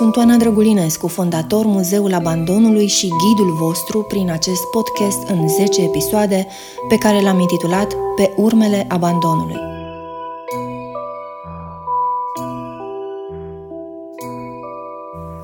Sunt Oana Drăgulinescu, fondator Muzeul Abandonului și ghidul vostru prin acest podcast în 10 episoade pe care l-am intitulat Pe urmele abandonului.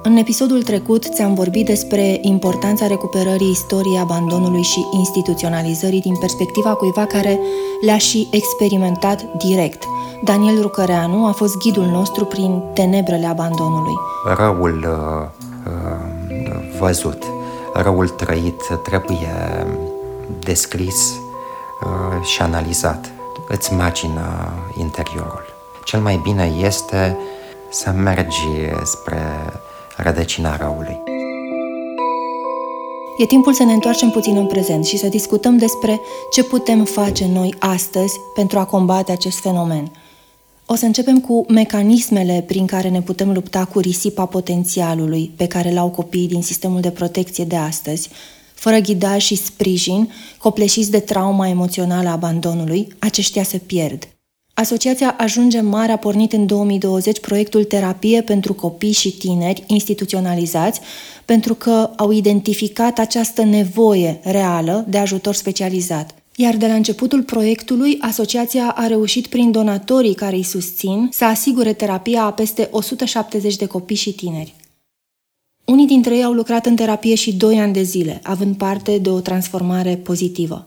În episodul trecut ți-am vorbit despre importanța recuperării istoriei abandonului și instituționalizării din perspectiva cuiva care le-a și experimentat direct. Daniel Rucăreanu a fost ghidul nostru prin tenebrele abandonului. Răul uh, uh, văzut, răul trăit trebuie descris uh, și analizat. Îți macină interiorul. Cel mai bine este să mergi spre rădăcina răului. E timpul să ne întoarcem puțin în prezent și să discutăm despre ce putem face noi astăzi pentru a combate acest fenomen. O să începem cu mecanismele prin care ne putem lupta cu risipa potențialului pe care l-au copiii din sistemul de protecție de astăzi, fără ghidaj și sprijin, copleșiți de trauma emoțională a abandonului, aceștia se pierd. Asociația Ajunge Mare a pornit în 2020 proiectul Terapie pentru copii și tineri instituționalizați pentru că au identificat această nevoie reală de ajutor specializat. Iar de la începutul proiectului, asociația a reușit prin donatorii care îi susțin să asigure terapia a peste 170 de copii și tineri. Unii dintre ei au lucrat în terapie și 2 ani de zile, având parte de o transformare pozitivă.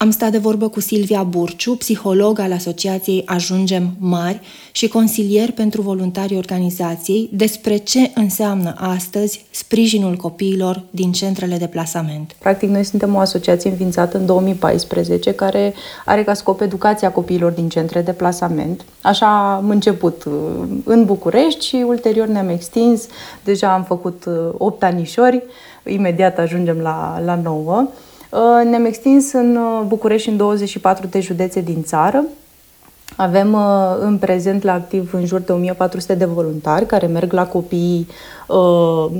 Am stat de vorbă cu Silvia Burciu, psiholog al Asociației Ajungem Mari și consilier pentru voluntarii organizației, despre ce înseamnă astăzi sprijinul copiilor din centrele de plasament. Practic, noi suntem o asociație înființată în 2014 care are ca scop educația copiilor din centre de plasament. Așa am început uh, în București și ulterior ne-am extins. Deja am făcut 8 uh, anișori, imediat ajungem la, la 9. Uh, ne-am extins în uh, București și în 24 de județe din țară. Avem uh, în prezent la activ în jur de 1400 de voluntari care merg la copii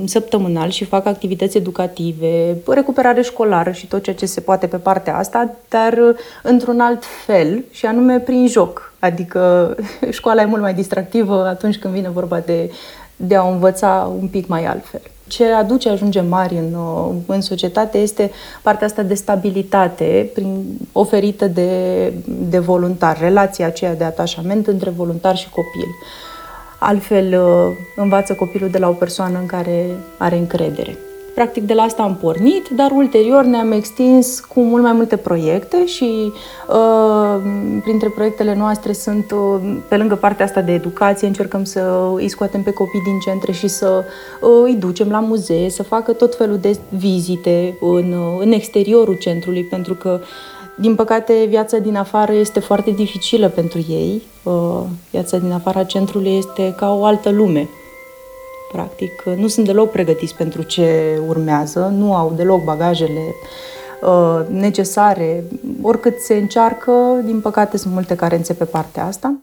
săptămânal și fac activități educative, recuperare școlară și tot ceea ce se poate pe partea asta, dar într-un alt fel și anume prin joc. Adică școala e mult mai distractivă atunci când vine vorba de, de a învăța un pic mai altfel ce aduce ajunge mari în, uh, în societate este partea asta de stabilitate prin, oferită de, de voluntar, relația aceea de atașament între voluntar și copil. Altfel uh, învață copilul de la o persoană în care are încredere. Practic de la asta am pornit, dar ulterior ne-am extins cu mult mai multe proiecte și uh, printre proiectele noastre sunt, uh, pe lângă partea asta de educație, încercăm să îi scoatem pe copii din centre și să uh, îi ducem la muzee, să facă tot felul de vizite în, uh, în exteriorul centrului, pentru că din păcate, viața din afară este foarte dificilă pentru ei. Uh, viața din afara centrului este ca o altă lume. Practic, nu sunt deloc pregătiți pentru ce urmează, nu au deloc bagajele uh, necesare. Oricât se încearcă, din păcate sunt multe carențe pe partea asta.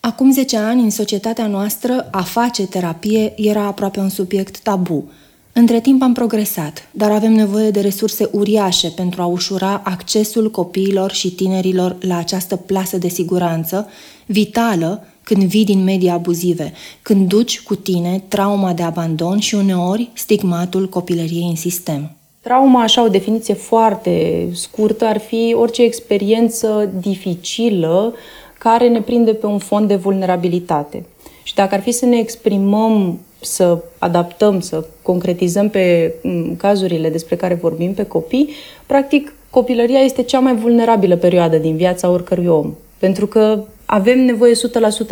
Acum 10 ani, în societatea noastră, a face terapie era aproape un subiect tabu. Între timp am progresat, dar avem nevoie de resurse uriașe pentru a ușura accesul copiilor și tinerilor la această plasă de siguranță, vitală când vii din medii abuzive, când duci cu tine trauma de abandon și uneori stigmatul copilăriei în sistem. Trauma, așa o definiție foarte scurtă, ar fi orice experiență dificilă care ne prinde pe un fond de vulnerabilitate. Și dacă ar fi să ne exprimăm, să adaptăm, să concretizăm pe cazurile despre care vorbim pe copii, practic copilăria este cea mai vulnerabilă perioadă din viața oricărui om. Pentru că avem nevoie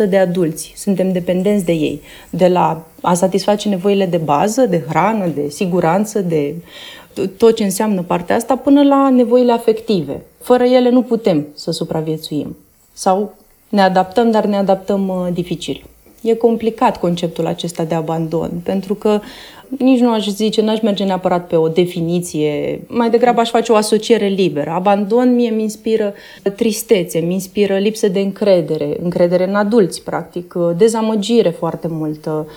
100% de adulți, suntem dependenți de ei, de la a satisface nevoile de bază, de hrană, de siguranță, de tot ce înseamnă partea asta, până la nevoile afective. Fără ele nu putem să supraviețuim. Sau ne adaptăm, dar ne adaptăm uh, dificil. E complicat conceptul acesta de abandon, pentru că nici nu aș zice, n-aș merge neapărat pe o definiție, mai degrabă aș face o asociere liberă. Abandon mie mi inspiră tristețe, mi inspiră lipsă de încredere, încredere în adulți, practic, dezamăgire foarte multă,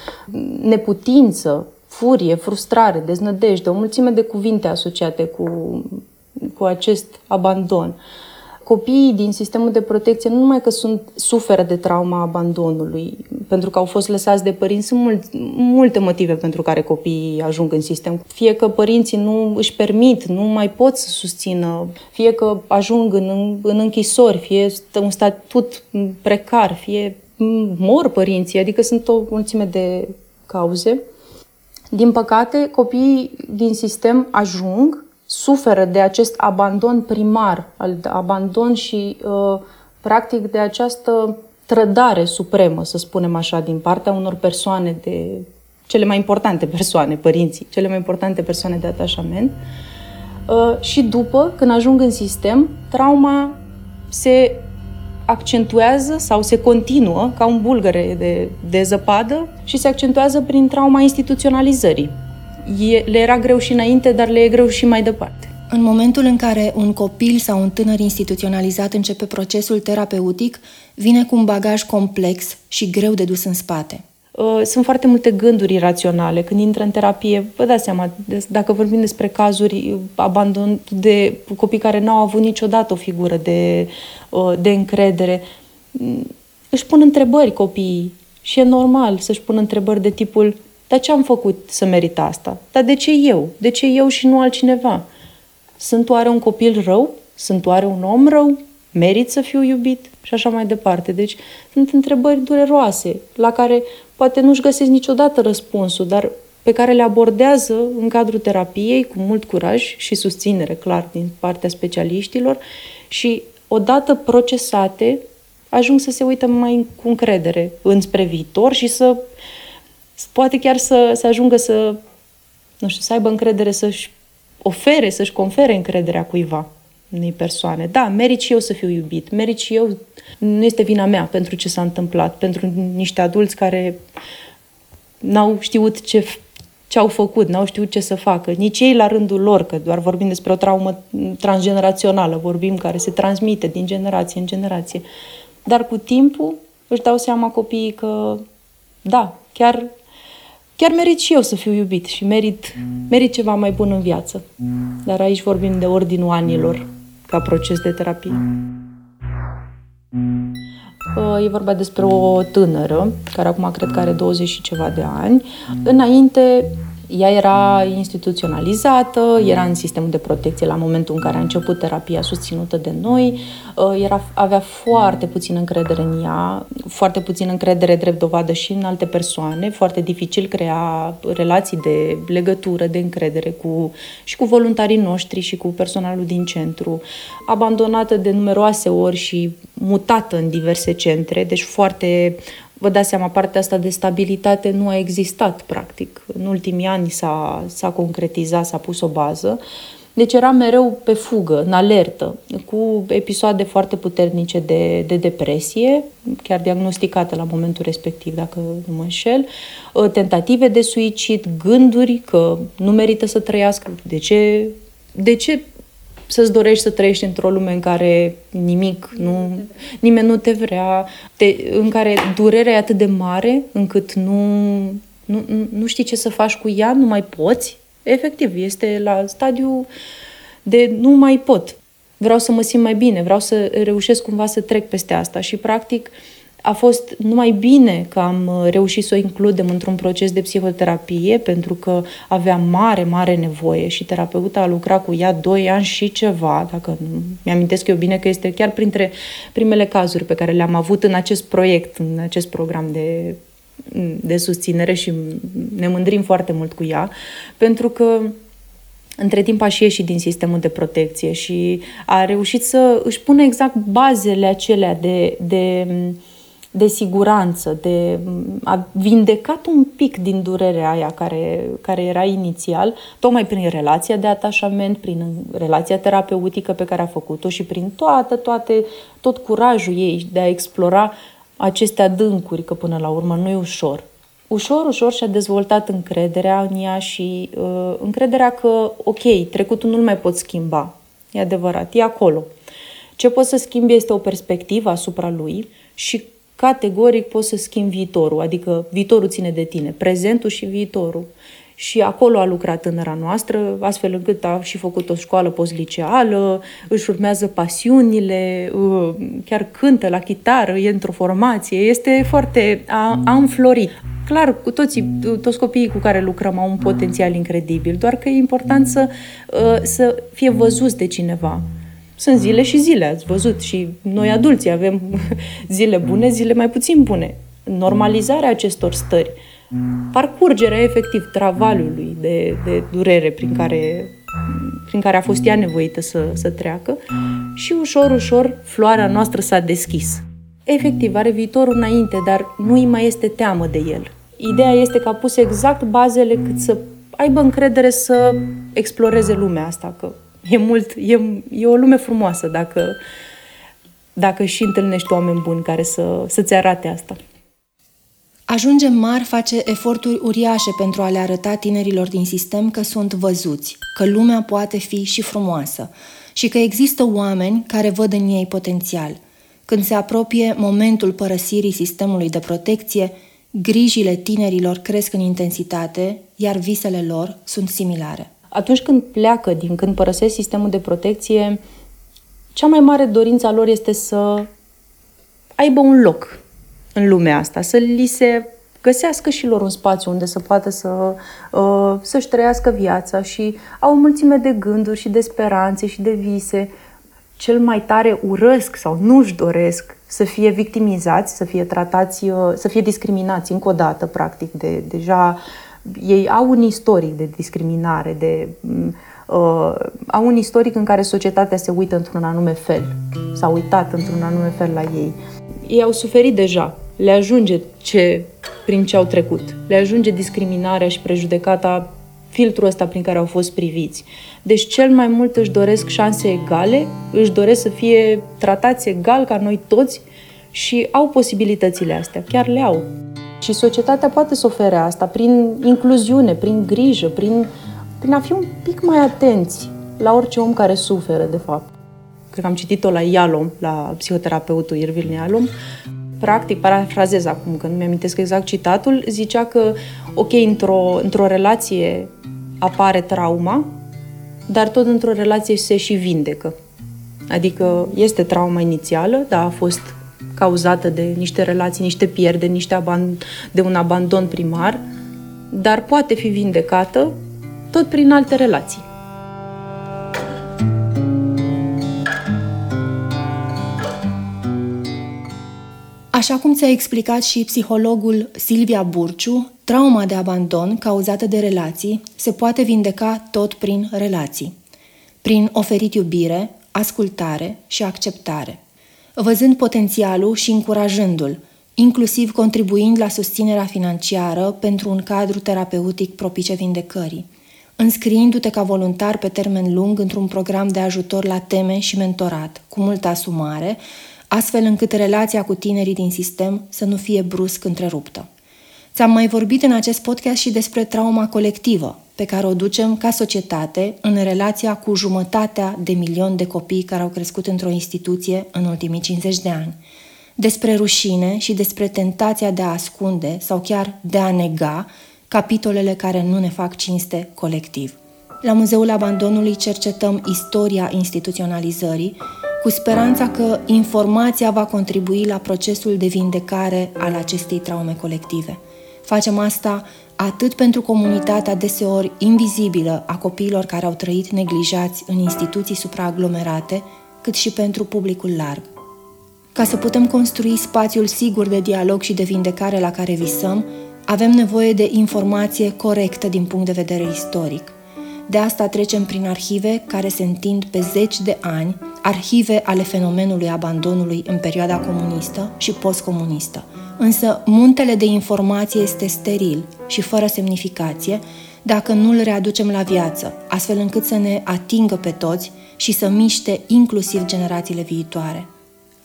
neputință, furie, frustrare, deznădejde, o mulțime de cuvinte asociate cu, cu acest abandon. Copiii din sistemul de protecție nu numai că sunt suferă de trauma abandonului, pentru că au fost lăsați de părinți. Sunt mult, multe motive pentru care copiii ajung în sistem. Fie că părinții nu își permit, nu mai pot să susțină, fie că ajung în, în închisori, fie un statut precar, fie mor părinții, adică sunt o mulțime de cauze. Din păcate, copiii din sistem ajung, suferă de acest abandon primar, al abandon și uh, practic de această trădare supremă, să spunem așa, din partea unor persoane de cele mai importante persoane, părinții, cele mai importante persoane de atașament. Uh, și după, când ajung în sistem, trauma se accentuează sau se continuă ca un bulgăre de, de zăpadă și se accentuează prin trauma instituționalizării. E, le era greu și înainte, dar le e greu și mai departe. În momentul în care un copil sau un tânăr instituționalizat începe procesul terapeutic, vine cu un bagaj complex și greu de dus în spate. Uh, sunt foarte multe gânduri iraționale. Când intră în terapie, vă dați seama, dacă vorbim despre cazuri abandon de copii care n-au avut niciodată o figură de, uh, de încredere, mm, își pun întrebări copiii și e normal să-și pună întrebări de tipul dar ce am făcut să merit asta? Dar de ce eu? De ce eu și nu altcineva? Sunt oare un copil rău? Sunt oare un om rău? Merit să fiu iubit? Și așa mai departe. Deci sunt întrebări dureroase, la care poate nu-și găsesc niciodată răspunsul, dar pe care le abordează în cadrul terapiei cu mult curaj și susținere, clar, din partea specialiștilor și odată procesate, ajung să se uită mai cu încredere înspre viitor și să poate chiar să, să ajungă să, nu știu, să aibă încredere să-și ofere, să-și confere încrederea cuiva, unei persoane. Da, merit și eu să fiu iubit, merit și eu, nu este vina mea pentru ce s-a întâmplat, pentru niște adulți care n-au știut ce, ce au făcut, n-au știut ce să facă, nici ei la rândul lor, că doar vorbim despre o traumă transgenerațională, vorbim care se transmite din generație în generație. Dar cu timpul își dau seama copiii că, da, chiar chiar merit și eu să fiu iubit și merit, merit ceva mai bun în viață. Dar aici vorbim de ordinul anilor ca proces de terapie. E vorba despre o tânără, care acum cred că are 20 și ceva de ani. Înainte ea era instituționalizată, era în sistemul de protecție la momentul în care a început terapia susținută de noi, uh, era, avea foarte puțin încredere în ea, foarte puțin încredere drept dovadă și în alte persoane, foarte dificil crea relații de legătură, de încredere cu, și cu voluntarii noștri și cu personalul din centru, abandonată de numeroase ori și mutată în diverse centre, deci foarte vă dați seama, partea asta de stabilitate nu a existat, practic. În ultimii ani s-a, s-a concretizat, s-a pus o bază. Deci era mereu pe fugă, în alertă, cu episoade foarte puternice de, de depresie, chiar diagnosticate la momentul respectiv, dacă nu mă înșel, ă, tentative de suicid, gânduri că nu merită să trăiască. De ce, de ce să-ți dorești să trăiești într-o lume în care nimic, nu, nimeni nu te vrea, te, în care durerea e atât de mare încât nu, nu, nu știi ce să faci cu ea, nu mai poți. Efectiv, este la stadiu de nu mai pot. Vreau să mă simt mai bine, vreau să reușesc cumva să trec peste asta și practic uh, a fost numai bine că am uh, reușit să o includem într-un proces de psihoterapie, pentru că avea mare, mare nevoie și terapeuta a lucrat cu ea 2 ani și ceva, dacă nu mi-amintesc eu bine că este chiar printre primele cazuri pe care le-am avut în acest proiect, în acest program de, de susținere și ne mândrim foarte mult cu ea, pentru că între timp a și ieșit din sistemul de protecție și a reușit să își pună exact bazele acelea de, de de siguranță, de a vindecat un pic din durerea aia care, care era inițial, tocmai prin relația de atașament, prin relația terapeutică pe care a făcut-o și prin toată, toate, tot curajul ei de a explora aceste adâncuri, că până la urmă nu e ușor. Ușor, ușor și-a dezvoltat încrederea în ea și uh, încrederea că, ok, trecutul nu-l mai pot schimba. E adevărat, e acolo. Ce poți să schimbi este o perspectivă asupra lui și categoric poți să schimbi viitorul, adică viitorul ține de tine, prezentul și viitorul. și acolo a lucrat tânăra noastră, astfel încât a și făcut o școală postliceală, își urmează pasiunile, uh, chiar cântă la chitară, e într-o formație, este foarte... a, a înflorit. Clar, cu toții, toți copiii cu care lucrăm au un potențial incredibil, doar că e important să, uh, să fie văzuți de cineva. Sunt zile și zile, ați văzut, și noi adulții avem zile bune, zile mai puțin bune. Normalizarea acestor stări parcurgerea efectiv travaliului de, de durere prin care, prin care a fost ea nevoită să, să treacă și ușor, ușor floarea noastră s-a deschis. Efectiv, are viitorul înainte, dar nu îi mai este teamă de el. Ideea este că a pus exact bazele cât să aibă încredere să exploreze lumea asta, că e mult, e, e o lume frumoasă dacă, dacă și întâlnești oameni buni care să, să-ți arate asta. Ajungem Mar face eforturi uriașe pentru a le arăta tinerilor din sistem că sunt văzuți, că lumea poate fi și frumoasă și că există oameni care văd în ei potențial. Când se apropie momentul părăsirii sistemului de protecție, grijile tinerilor cresc în intensitate, iar visele lor sunt similare. Atunci când pleacă, din când părăsesc sistemul de protecție, cea mai mare dorință a lor este să aibă un loc în lumea asta, să li se găsească și lor un spațiu unde să poată să, uh, să-și trăiască viața și au o mulțime de gânduri și de speranțe și de vise. Cel mai tare urăsc sau nu-și doresc să fie victimizați, să fie tratați, uh, să fie discriminați încă o dată, practic. De, deja ei au un istoric de discriminare, de, uh, au un istoric în care societatea se uită într-un anume fel, s-a uitat într-un anume fel la ei ei au suferit deja. Le ajunge ce, prin ce au trecut. Le ajunge discriminarea și prejudecata, filtrul ăsta prin care au fost priviți. Deci cel mai mult își doresc șanse egale, își doresc să fie tratați egal ca noi toți și au posibilitățile astea, chiar le au. Și societatea poate să ofere asta prin incluziune, prin grijă, prin, prin a fi un pic mai atenți la orice om care suferă, de fapt cred că am citit-o la Ialom, la psihoterapeutul Irvin Ialom, practic, parafrazez acum, că nu mi-amintesc exact citatul, zicea că, ok, într-o, într-o relație apare trauma, dar tot într-o relație se și vindecă. Adică este trauma inițială, dar a fost cauzată de niște relații, niște pierderi, niște aban- de un abandon primar, dar poate fi vindecată tot prin alte relații. Așa cum ți-a explicat și psihologul Silvia Burciu, trauma de abandon cauzată de relații se poate vindeca tot prin relații, prin oferit iubire, ascultare și acceptare, văzând potențialul și încurajându-l, inclusiv contribuind la susținerea financiară pentru un cadru terapeutic propice vindecării, înscriindu-te ca voluntar pe termen lung într-un program de ajutor la teme și mentorat, cu multă asumare, astfel încât relația cu tinerii din sistem să nu fie brusc întreruptă. Ți-am mai vorbit în acest podcast și despre trauma colectivă, pe care o ducem ca societate în relația cu jumătatea de milion de copii care au crescut într-o instituție în ultimii 50 de ani, despre rușine și despre tentația de a ascunde sau chiar de a nega capitolele care nu ne fac cinste colectiv. La Muzeul Abandonului cercetăm istoria instituționalizării cu speranța că informația va contribui la procesul de vindecare al acestei traume colective. Facem asta atât pentru comunitatea deseori invizibilă a copiilor care au trăit neglijați în instituții supraaglomerate, cât și pentru publicul larg. Ca să putem construi spațiul sigur de dialog și de vindecare la care visăm, avem nevoie de informație corectă din punct de vedere istoric – de asta trecem prin arhive care se întind pe zeci de ani, arhive ale fenomenului abandonului în perioada comunistă și postcomunistă. Însă muntele de informație este steril și fără semnificație dacă nu îl readucem la viață, astfel încât să ne atingă pe toți și să miște inclusiv generațiile viitoare.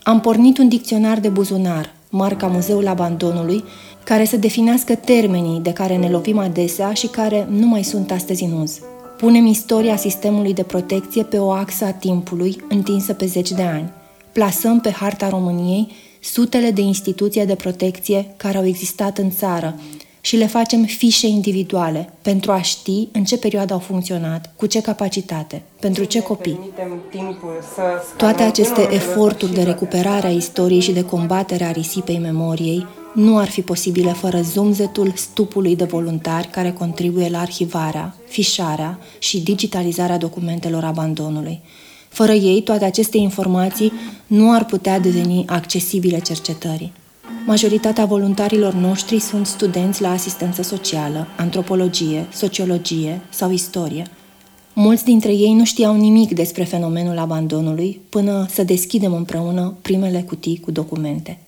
Am pornit un dicționar de buzunar, marca Muzeul Abandonului, care să definească termenii de care ne lovim adesea și care nu mai sunt astăzi în uz. Punem istoria sistemului de protecție pe o axă a timpului întinsă pe zeci de ani. Plasăm pe harta României sutele de instituții de protecție care au existat în țară, și le facem fișe individuale pentru a ști în ce perioadă au funcționat, cu ce capacitate, pentru ce copii. Toate aceste eforturi de recuperare a istoriei și de combatere a risipei memoriei nu ar fi posibile fără zumzetul stupului de voluntari care contribuie la arhivarea, fișarea și digitalizarea documentelor abandonului. Fără ei, toate aceste informații nu ar putea deveni accesibile cercetării. Majoritatea voluntarilor noștri sunt studenți la asistență socială, antropologie, sociologie sau istorie. Mulți dintre ei nu știau nimic despre fenomenul abandonului până să deschidem împreună primele cutii cu documente.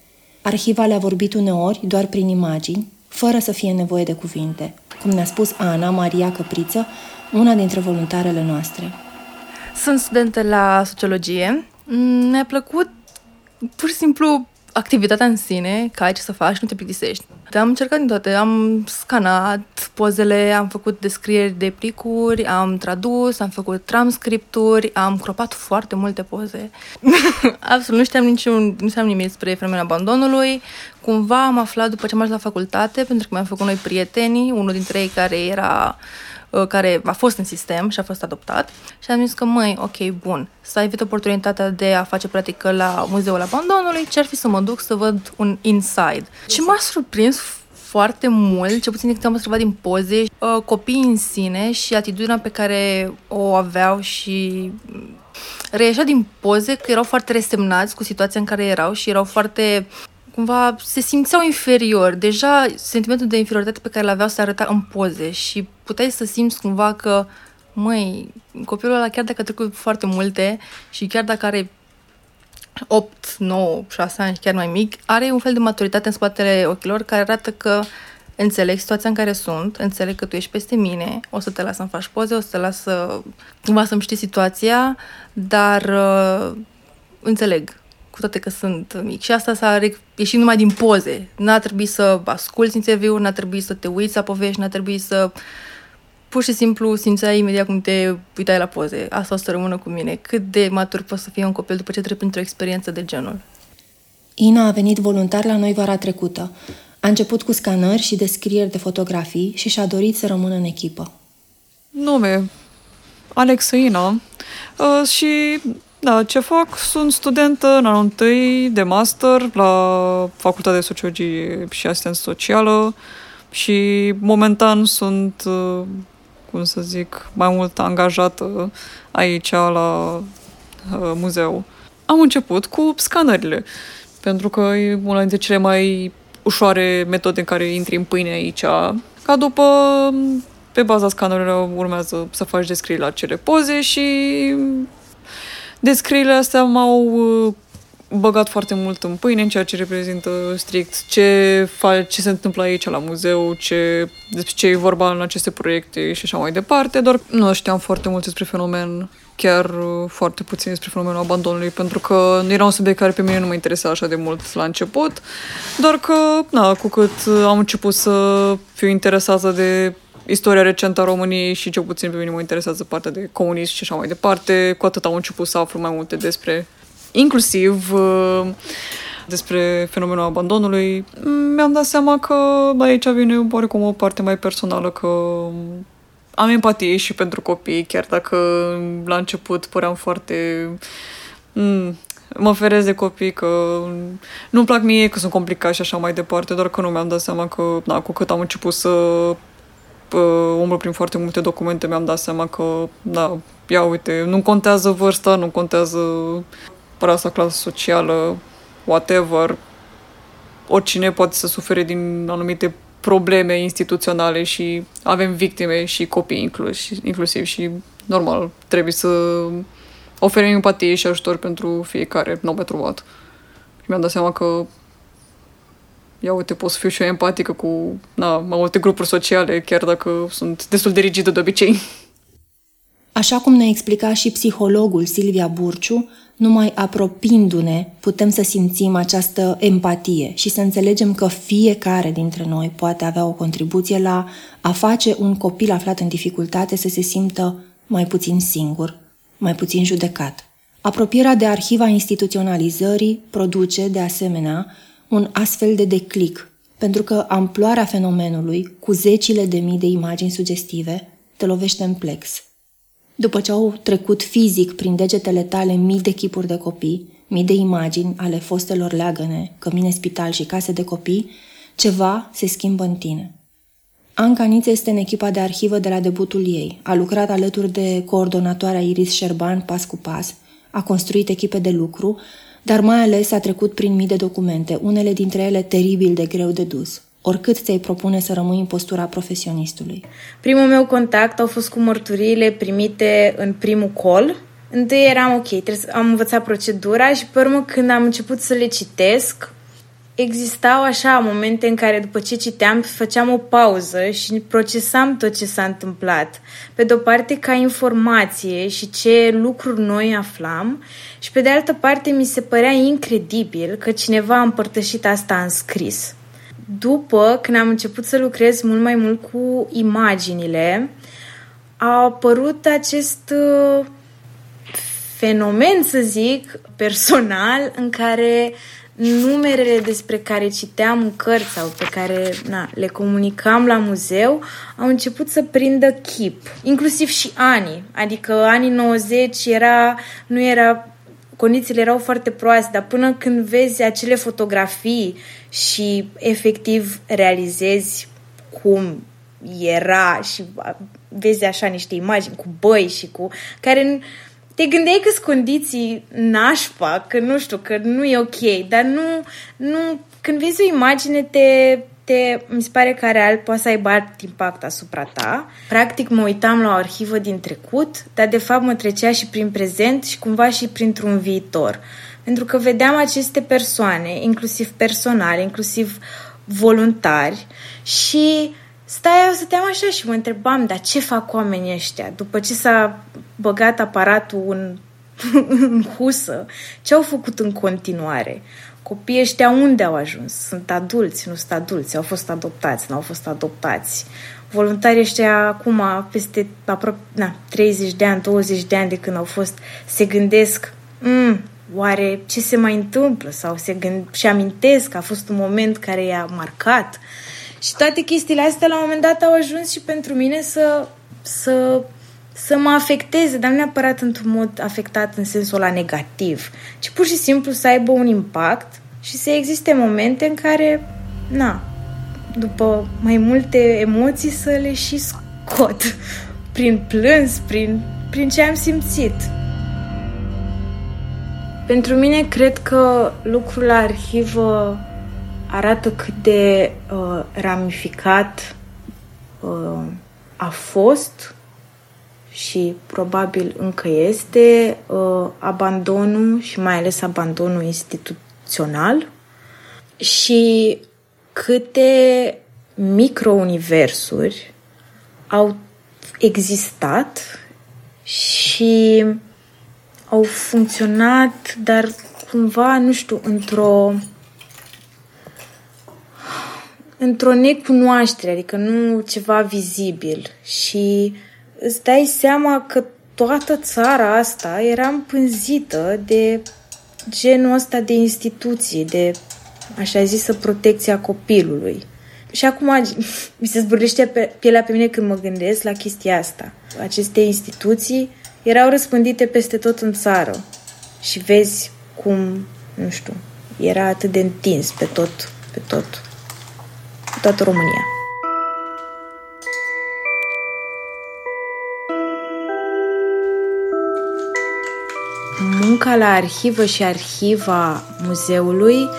Arhiva le-a vorbit uneori doar prin imagini, fără să fie nevoie de cuvinte, cum ne-a spus Ana Maria Căpriță, una dintre voluntarele noastre. Sunt studentă la sociologie. Mi-a plăcut pur și simplu activitatea în sine, că ai ce să faci, nu te plictisești. Am încercat din toate, am scanat pozele, am făcut descrieri de plicuri, am tradus, am făcut transcripturi, am cropat foarte multe poze. Absolut, nu știam, niciun, nu știam nimic despre fenomenul abandonului. Cumva am aflat după ce am ajuns la facultate, pentru că mi-am făcut noi prietenii, unul dintre ei care era Uh, care a fost în sistem și a fost adoptat și am zis că, măi, ok, bun, să ai oportunitatea de a face practică la Muzeul Abandonului, ce ar fi să mă duc să văd un inside. Și m-a surprins foarte mult, ce puțin decât am observat din poze, uh, copiii în sine și atitudinea pe care o aveau și reieșea din poze că erau foarte resemnați cu situația în care erau și erau foarte cumva se simțeau inferior. Deja sentimentul de inferioritate pe care l aveau se arăta în poze și puteai să simți cumva că, măi, copilul ăla chiar dacă a trecut foarte multe și chiar dacă are 8, 9, 6 ani, chiar mai mic, are un fel de maturitate în spatele ochilor care arată că înțeleg situația în care sunt, înțeleg că tu ești peste mine, o să te las să-mi faci poze, o să te las să, cumva să-mi știi situația, dar uh, înțeleg cu toate că sunt mic. Și asta s-a ieșit numai din poze. N-a trebuit să asculți interviuri, n-a trebuit să te uiți la povești, n-a trebuit să pur și simplu simțeai imediat cum te uitai la poze. Asta o să rămână cu mine. Cât de matur poate să fie un copil după ce trece printr-o experiență de genul. Ina a venit voluntar la noi vara trecută. A început cu scanări și descrieri de fotografii și și-a dorit să rămână în echipă. Nume, Ina. Uh, și da, ce fac? Sunt studentă în anul întâi de master la Facultatea de Sociologie și Asistență Socială și momentan sunt, uh, cum să zic, mai mult angajată aici la uh, muzeu. Am început cu scanările, pentru că e una dintre cele mai ușoare metode în care intri în pâine aici, ca după pe baza scanerelor urmează să faci descrieri la cele poze și Descrierile astea m-au uh, băgat foarte mult în pâine în ceea ce reprezintă strict ce, fa- ce se întâmplă aici la muzeu, ce, despre ce e vorba în aceste proiecte și așa mai departe, doar nu știam foarte mult despre fenomen, chiar uh, foarte puțin despre fenomenul abandonului, pentru că nu era un subiect care pe mine nu mă interesa așa de mult la început, doar că, na, cu cât am început să fiu interesată de istoria recentă a României și cel puțin pe mine mă interesează partea de comunism și așa mai departe, cu atât am început să aflu mai multe despre, inclusiv uh, despre fenomenul abandonului, mi-am dat seama că aici vine oarecum o parte mai personală, că am empatie și pentru copii, chiar dacă la început păream foarte... Mm, mă ferez de copii, că nu-mi plac mie, că sunt complicați și așa mai departe, doar că nu mi-am dat seama că, na, cu cât am început să umblu prin foarte multe documente, mi-am dat seama că, da, ia uite, nu contează vârsta, nu contează rasa, clasă socială, whatever, oricine poate să sufere din anumite probleme instituționale și avem victime și copii inclus, inclusiv și normal trebuie să oferim empatie și ajutor pentru fiecare nou trovat. Mi-am dat seama că ia uite, pot să fiu și eu empatică cu na, mai multe grupuri sociale, chiar dacă sunt destul de rigidă de obicei. Așa cum ne explica și psihologul Silvia Burciu, numai apropindu-ne putem să simțim această empatie și să înțelegem că fiecare dintre noi poate avea o contribuție la a face un copil aflat în dificultate să se simtă mai puțin singur, mai puțin judecat. Apropierea de arhiva instituționalizării produce, de asemenea, un astfel de declic pentru că amploarea fenomenului, cu zecile de mii de imagini sugestive, te lovește în plex. După ce au trecut fizic prin degetele tale mii de chipuri de copii, mii de imagini ale fostelor leagăne, cămine spital și case de copii, ceva se schimbă în tine. Anca Nițe este în echipa de arhivă de la debutul ei. A lucrat alături de coordonatoarea Iris Șerban pas cu pas, a construit echipe de lucru, dar mai ales a trecut prin mii de documente, unele dintre ele teribil de greu de dus. Oricât ți-ai propune să rămâi în postura profesionistului. Primul meu contact au fost cu mărturiile primite în primul call. Întâi eram ok, trebuie să am învățat procedura și pe urmă când am început să le citesc, existau așa momente în care după ce citeam făceam o pauză și procesam tot ce s-a întâmplat. Pe de o parte ca informație și ce lucruri noi aflam și pe de altă parte mi se părea incredibil că cineva a împărtășit asta în scris. După, când am început să lucrez mult mai mult cu imaginile, a apărut acest uh, fenomen, să zic, personal, în care numerele despre care citeam în cărți sau pe care na, le comunicam la muzeu au început să prindă chip, inclusiv și anii. Adică anii 90 era, nu era condițiile erau foarte proaste, dar până când vezi acele fotografii și efectiv realizezi cum era și vezi așa niște imagini cu băi și cu care te gândeai că sunt condiții nașpa, că nu știu, că nu e ok, dar nu, nu când vezi o imagine te, te, mi se pare că real poate să aibă alt impact asupra ta. Practic mă uitam la o arhivă din trecut, dar de fapt mă trecea și prin prezent și cumva și printr-un viitor. Pentru că vedeam aceste persoane, inclusiv personale, inclusiv voluntari și stai, eu stăteam așa și mă întrebam, dar ce fac oamenii ăștia? După ce s-a băgat aparatul în, în husă, ce au făcut în continuare? Copiii ăștia unde au ajuns? Sunt adulți, nu sunt adulți, au fost adoptați, nu au fost adoptați. Voluntarii ăștia acum, peste aproape na, 30 de ani, 20 de ani de când au fost, se gândesc, mm, oare ce se mai întâmplă? Sau se gând și amintesc că a fost un moment care i-a marcat. Și toate chestiile astea la un moment dat au ajuns și pentru mine să, să, să mă afecteze, dar nu neapărat într-un mod afectat în sensul la negativ, ci pur și simplu să aibă un impact și să existe momente în care, na, după mai multe emoții să le și scot prin plâns, prin, prin ce am simțit. Pentru mine, cred că lucrul la arhivă arată cât de uh, ramificat uh, a fost și probabil încă este uh, abandonul și mai ales abandonul instituțional și câte microuniversuri au existat și au funcționat, dar cumva, nu știu, într-o într-o necunoaștere, adică nu ceva vizibil. Și îți dai seama că toată țara asta era împânzită de genul ăsta de instituții, de așa zisă protecția copilului. Și acum mi se zburlește pe pielea pe mine când mă gândesc la chestia asta. Aceste instituții erau răspândite peste tot în țară și vezi cum, nu știu, era atât de întins pe tot, pe tot toată România. Munca la arhivă și arhiva muzeului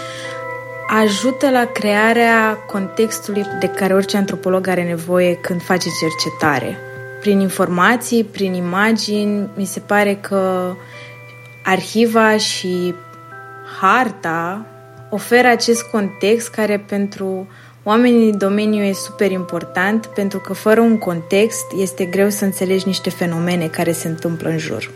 ajută la crearea contextului de care orice antropolog are nevoie când face cercetare. Prin informații, prin imagini, mi se pare că arhiva și harta oferă acest context care pentru Oamenii din domeniu e super important pentru că fără un context este greu să înțelegi niște fenomene care se întâmplă în jur.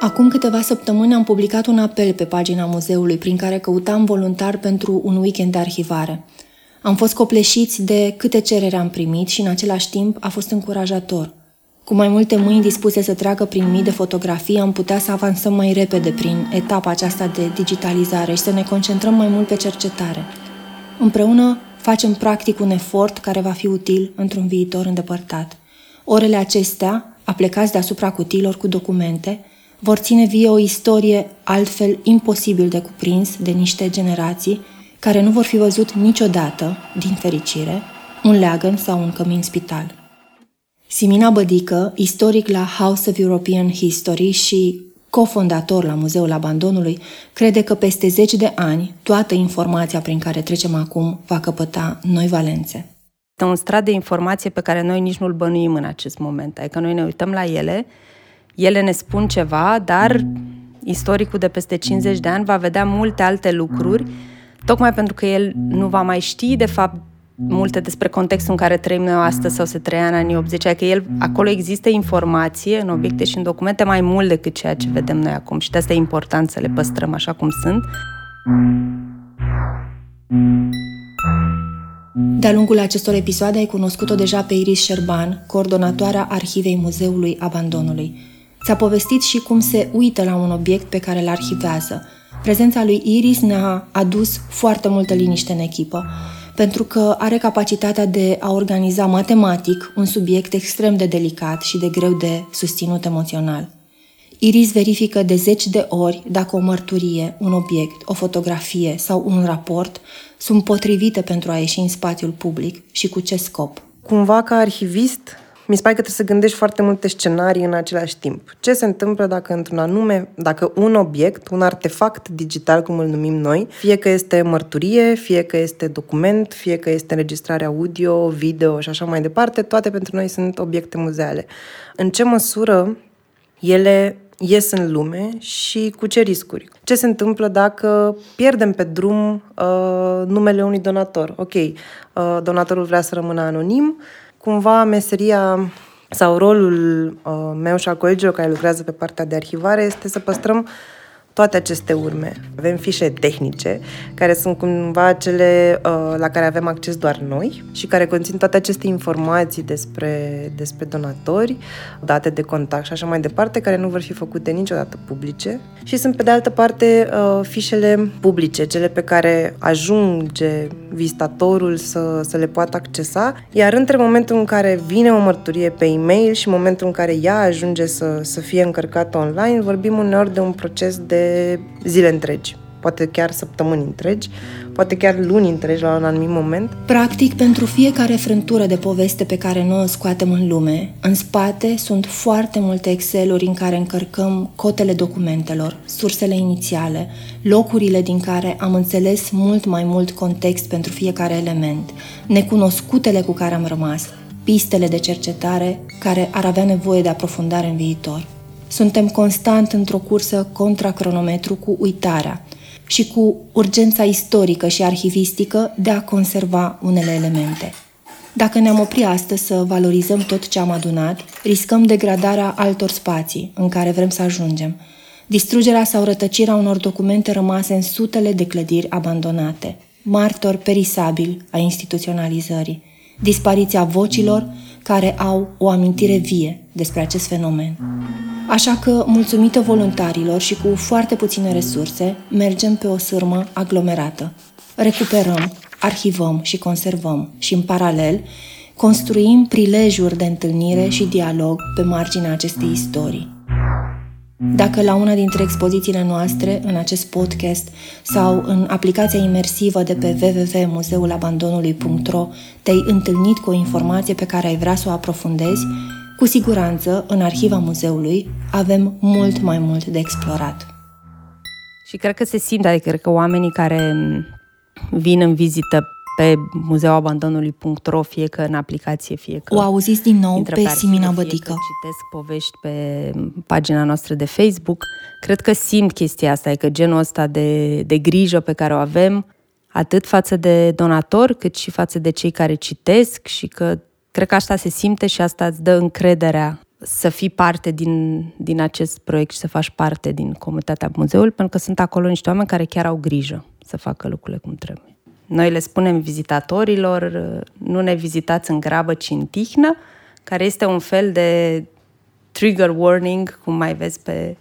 Acum câteva săptămâni am publicat un apel pe pagina muzeului prin care căutam voluntar pentru un weekend de arhivare. Am fost copleșiți de câte cereri am primit și în același timp a fost încurajator – Cu mai multe mâini dispuse să treacă prin mii de fotografii, am putea să avansăm mai repede prin etapa aceasta de digitalizare și să ne concentrăm mai mult pe cercetare. Împreună facem practic un efort care va fi util într-un viitor îndepărtat. Orele acestea, aplecați deasupra cutiilor cu documente, vor ține vie o istorie altfel imposibil de cuprins de niște generații care nu vor fi văzut niciodată, din fericire, un leagăn sau un cămin spital. Simina Bădică, istoric la House of European History și cofondator la Muzeul Abandonului, crede că peste zeci de ani toată informația prin care trecem acum va căpăta noi valențe. Este un strat de informație pe care noi nici nu-l bănuim în acest moment. Adică noi ne uităm la ele, ele ne spun ceva, dar istoricul de peste 50 de ani va vedea multe alte lucruri, tocmai pentru că el nu va mai ști, de fapt, multe despre contextul în care trăim noi astăzi sau se trăia în anii 80, adică el, acolo există informație în obiecte și în documente mai mult decât ceea ce vedem noi acum și de asta e important să le păstrăm așa cum sunt. De-a lungul acestor episoade ai cunoscut-o deja pe Iris Șerban, coordonatoarea Arhivei Muzeului Abandonului. Ți-a povestit și cum se uită la un obiect pe care îl arhivează. Prezența lui Iris ne-a adus foarte multă liniște în echipă pentru că are capacitatea de a organiza matematic un subiect extrem de delicat și de greu de susținut emoțional. Iris verifică de zeci de ori dacă o mărturie, un obiect, o fotografie sau un raport sunt potrivite pentru a ieși în spațiul public și cu ce scop. Cumva, ca arhivist, mi se pare că trebuie să gândești foarte multe scenarii în același timp. Ce se întâmplă dacă într-un anume, dacă un obiect, un artefact digital, cum îl numim noi, fie că este mărturie, fie că este document, fie că este înregistrare audio, video și așa mai departe, toate pentru noi sunt obiecte muzeale. În ce măsură ele ies în lume și cu ce riscuri. Ce se întâmplă dacă pierdem pe drum uh, numele unui donator? Ok, uh, donatorul vrea să rămână anonim, cumva meseria sau rolul uh, meu și al colegilor care lucrează pe partea de arhivare este să păstrăm toate aceste urme. Avem fișe tehnice, care sunt cumva cele uh, la care avem acces doar noi și care conțin toate aceste informații despre, despre donatori, date de contact și așa mai departe, care nu vor fi făcute niciodată publice. Și sunt, pe de altă parte, uh, fișele publice, cele pe care ajunge vizitatorul să, să le poată accesa, iar între momentul în care vine o mărturie pe e-mail și momentul în care ea ajunge să, să fie încărcată online, vorbim uneori de un proces de zile întregi, poate chiar săptămâni întregi, poate chiar luni întregi la un anumit moment. Practic, pentru fiecare frântură de poveste pe care noi o scoatem în lume, în spate sunt foarte multe Excel-uri în care încărcăm cotele documentelor, sursele inițiale, locurile din care am înțeles mult mai mult context pentru fiecare element, necunoscutele cu care am rămas, pistele de cercetare care ar avea nevoie de aprofundare în viitor. Suntem constant într-o cursă contra cronometru cu uitarea și cu urgența istorică și arhivistică de a conserva unele elemente. Dacă ne-am opri astăzi să valorizăm tot ce am adunat, riscăm degradarea altor spații în care vrem să ajungem, distrugerea sau rătăcirea unor documente rămase în sutele de clădiri abandonate, martori perisabili a instituționalizării, dispariția vocilor care au o amintire vie despre acest fenomen. Așa că, mulțumită voluntarilor și cu foarte puține resurse, mergem pe o sârmă aglomerată. Recuperăm, arhivăm și conservăm și, în paralel, construim prilejuri de întâlnire și dialog pe marginea acestei istorii. Dacă la una dintre expozițiile noastre, în acest podcast sau în aplicația imersivă de pe www.muzeulabandonului.ro te-ai întâlnit cu o informație pe care ai vrea să o aprofundezi, cu siguranță, în arhiva muzeului avem mult mai mult de explorat. Și cred că se simte, adică cred că oamenii care vin în vizită pe muzeauabandonului.ro, fie că în aplicație, fie că... O auziți din nou pe, pe Simina Bădică. citesc povești pe pagina noastră de Facebook. Cred că simt chestia asta, e că genul ăsta de, de grijă pe care o avem, atât față de donator, cât și față de cei care citesc și că cred că asta se simte și asta îți dă încrederea să fii parte din, din acest proiect și să faci parte din comunitatea muzeului, pentru că sunt acolo niște oameni care chiar au grijă să facă lucrurile cum trebuie. Noi le spunem vizitatorilor, nu ne vizitați în grabă, ci în tihnă, care este un fel de trigger warning, cum mai vezi pe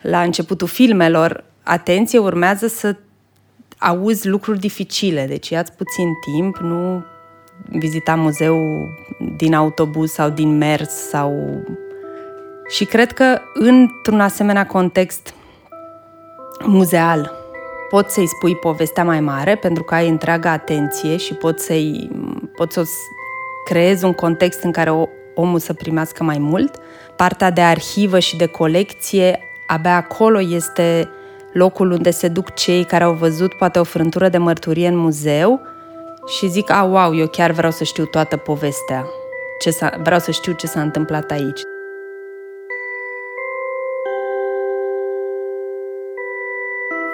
la începutul filmelor, atenție, urmează să auzi lucruri dificile, deci ia puțin timp, nu vizita muzeu din autobuz sau din mers sau... Și cred că într-un asemenea context muzeal poți să-i spui povestea mai mare pentru că ai întreaga atenție și poți să-i poți să creezi un context în care omul să primească mai mult. Partea de arhivă și de colecție, abia acolo este locul unde se duc cei care au văzut poate o frântură de mărturie în muzeu și zic, a, wow, eu chiar vreau să știu toată povestea. Ce s-a, vreau să știu ce s-a întâmplat aici.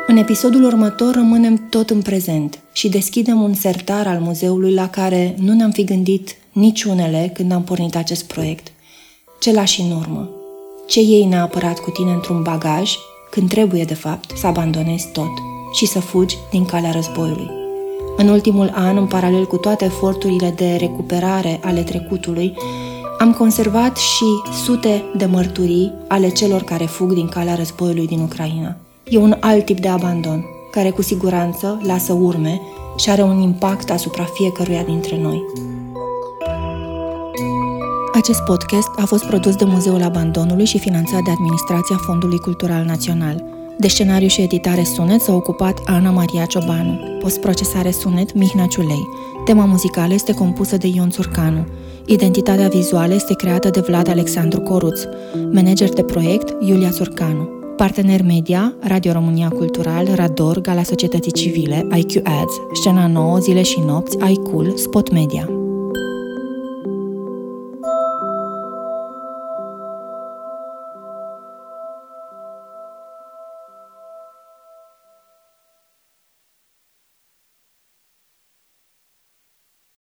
În episodul următor rămânem tot în prezent și deschidem un sertar al muzeului la care nu ne-am fi gândit niciunele când am pornit acest proiect. Ce lași în urmă? Ce iei neapărat cu tine într-un bagaj când trebuie, de fapt, să abandonezi tot și să fugi din calea războiului? În ultimul an, în paralel cu toate eforturile de recuperare ale trecutului, am conservat și sute de mărturii ale celor care fug din calea războiului din Ucraina. E un alt tip de abandon, care cu siguranță lasă urme și are un impact asupra fiecăruia dintre noi. Acest podcast a fost produs de Muzeul Abandonului și finanțat de Administrația Fondului Cultural Național. De scenariu și editare sunet s-a ocupat Ana Maria Ciobanu. Postprocesare sunet Mihnea Ciulei. Tema muzicală este compusă de Ion Țurcanu. Identitatea vizuală este creată de Vlad Alexandru Coruț. Manager de proiect Iulia Țurcanu. Partener media, Radio România Cultural, Rador, Gala Societății Civile, IQ Ads, Scena 9, Zile și Nopți, iCool, Spot Media.